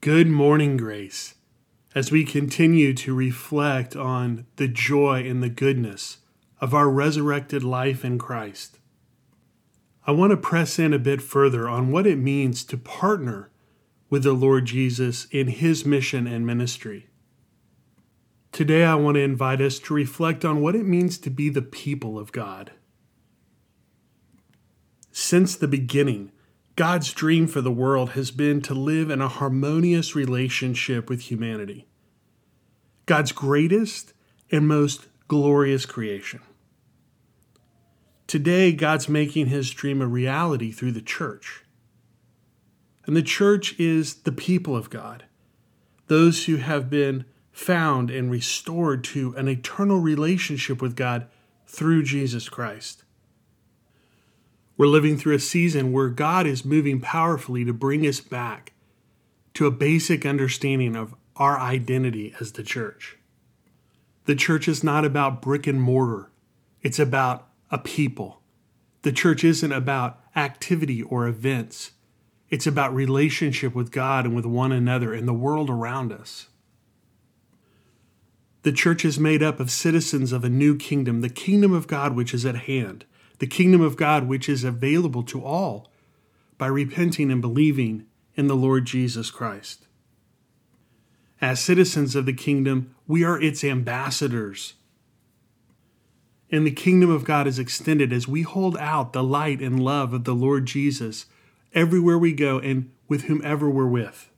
Good morning, Grace, as we continue to reflect on the joy and the goodness of our resurrected life in Christ. I want to press in a bit further on what it means to partner with the Lord Jesus in his mission and ministry. Today, I want to invite us to reflect on what it means to be the people of God. Since the beginning, God's dream for the world has been to live in a harmonious relationship with humanity. God's greatest and most glorious creation. Today, God's making his dream a reality through the church. And the church is the people of God, those who have been found and restored to an eternal relationship with God through Jesus Christ. We're living through a season where God is moving powerfully to bring us back to a basic understanding of our identity as the church. The church is not about brick and mortar, it's about a people. The church isn't about activity or events, it's about relationship with God and with one another and the world around us. The church is made up of citizens of a new kingdom, the kingdom of God which is at hand the kingdom of God which is available to all by repenting and believing in the Lord Jesus Christ. As citizens of the kingdom, we are its ambassadors. And the kingdom of God is extended as we hold out the light and love of the Lord Jesus everywhere we go and with whomever we're with.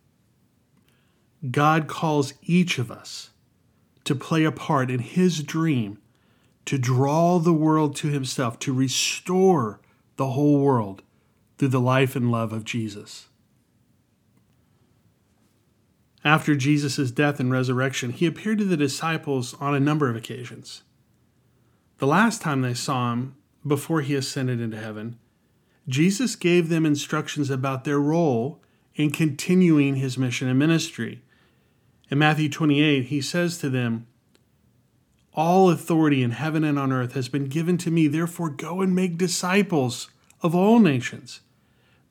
God calls each of us to play a part in His dream to draw the world to himself, to restore the whole world through the life and love of Jesus. After Jesus' death and resurrection, he appeared to the disciples on a number of occasions. The last time they saw him, before he ascended into heaven, Jesus gave them instructions about their role in continuing his mission and ministry. In Matthew 28, he says to them, all authority in heaven and on earth has been given to me. Therefore, go and make disciples of all nations,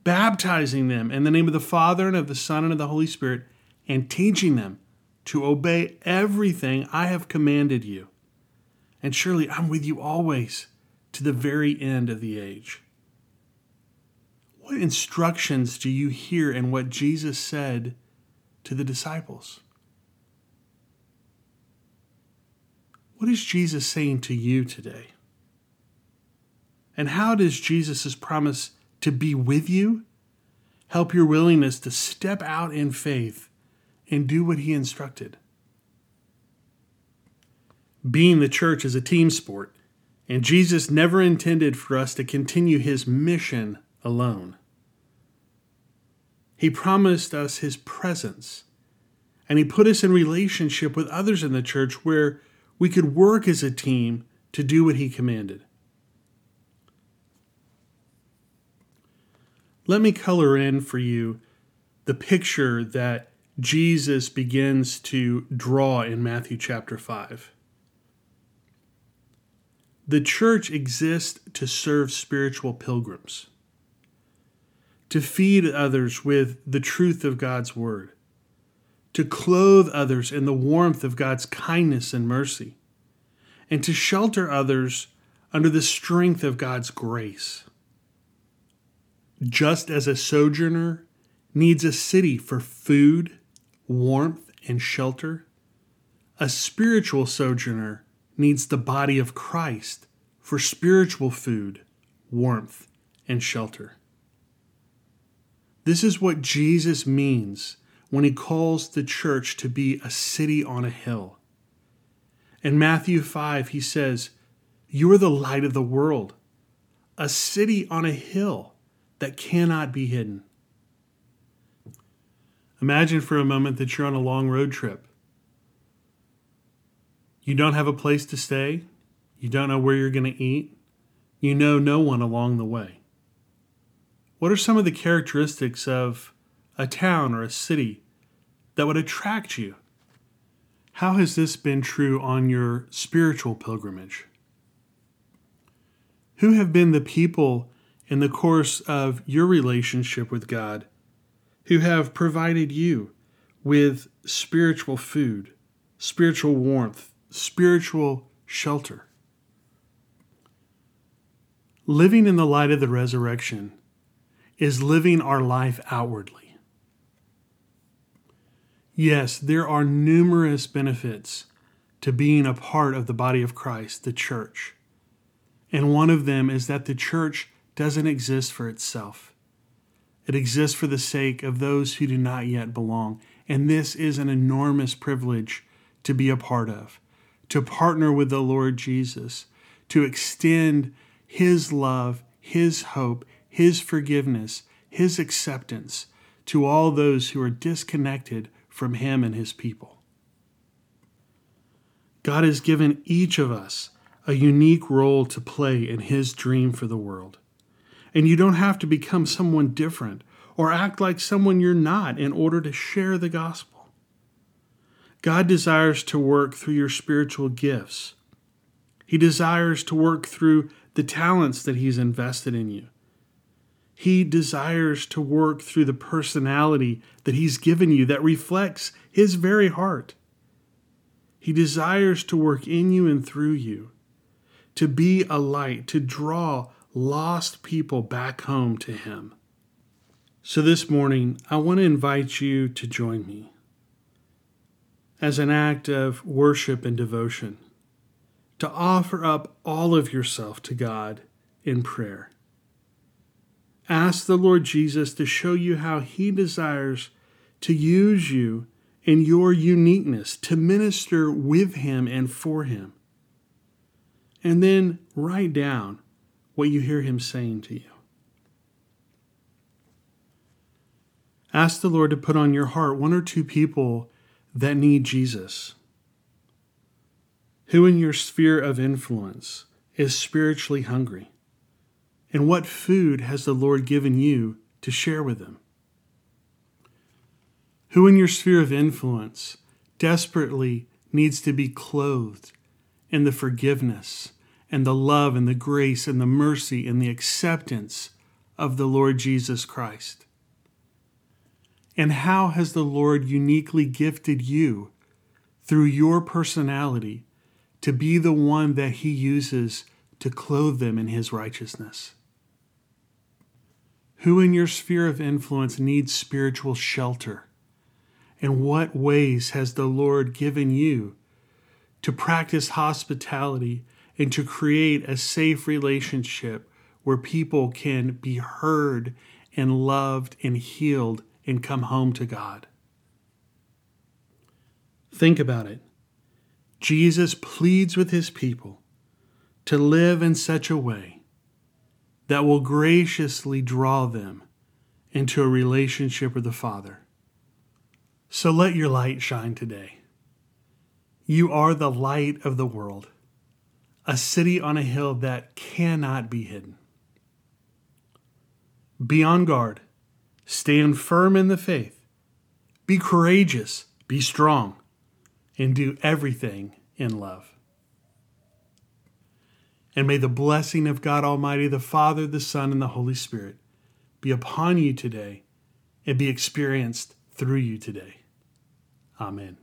baptizing them in the name of the Father and of the Son and of the Holy Spirit, and teaching them to obey everything I have commanded you. And surely I'm with you always to the very end of the age. What instructions do you hear in what Jesus said to the disciples? What is Jesus saying to you today? And how does Jesus' promise to be with you help your willingness to step out in faith and do what he instructed? Being the church is a team sport, and Jesus never intended for us to continue his mission alone. He promised us his presence, and he put us in relationship with others in the church where we could work as a team to do what he commanded. Let me color in for you the picture that Jesus begins to draw in Matthew chapter 5. The church exists to serve spiritual pilgrims, to feed others with the truth of God's word, to clothe others in the warmth of God's kindness and mercy, and to shelter others under the strength of God's grace. Just as a sojourner needs a city for food, warmth, and shelter, a spiritual sojourner needs the body of Christ for spiritual food, warmth, and shelter. This is what Jesus means when he calls the church to be a city on a hill. In Matthew 5, he says, You are the light of the world, a city on a hill that cannot be hidden. Imagine for a moment that you're on a long road trip. You don't have a place to stay, you don't know where you're going to eat, you know no one along the way. What are some of the characteristics of a town or a city that would attract you? How has this been true on your spiritual pilgrimage? Who have been the people in the course of your relationship with God who have provided you with spiritual food, spiritual warmth, spiritual shelter. Living in the light of the resurrection is living our life outwardly. Yes, there are numerous benefits to being a part of the body of Christ, the church. And one of them is that the church doesn't exist for itself. It exists for the sake of those who do not yet belong. And this is an enormous privilege to be a part of, to partner with the Lord Jesus, to extend His love, His hope, His forgiveness, His acceptance to all those who are disconnected from Him and His people. God has given each of us a unique role to play in His dream for the world. And you don't have to become someone different or act like someone you're not in order to share the gospel. God desires to work through your spiritual gifts. He desires to work through the talents that He's invested in you. He desires to work through the personality that He's given you that reflects His very heart. He desires to work in you and through you, to be a light, to draw lost people back home to Him. So this morning, I want to invite you to join me as an act of worship and devotion, to offer up all of yourself to God in prayer. Ask the Lord Jesus to show you how He desires to use you in your uniqueness to minister with Him and for Him. And then write down what you hear Him saying to you. Ask the Lord to put on your heart one or two people that need Jesus. Who in your sphere of influence is spiritually hungry? And what food has the Lord given you to share with them? Who in your sphere of influence desperately needs to be clothed in the forgiveness and the love and the grace and the mercy and the acceptance of the Lord Jesus Christ? And how has the Lord uniquely gifted you through your personality to be the one that He uses to clothe them in His righteousness? Who in your sphere of influence needs spiritual shelter? In what ways has the Lord given you to practice hospitality and to create a safe relationship where people can be heard and loved and healed and come home to God? Think about it. Jesus pleads with his people to live in such a way that will graciously draw them into a relationship with the Father. So let your light shine today. You are the light of the world, a city on a hill that cannot be hidden. Be on guard, stand firm in the faith, be courageous, be strong, and do everything in love. And may the blessing of God Almighty, the Father, the Son, and the Holy Spirit be upon you today and be experienced through you today. Amen.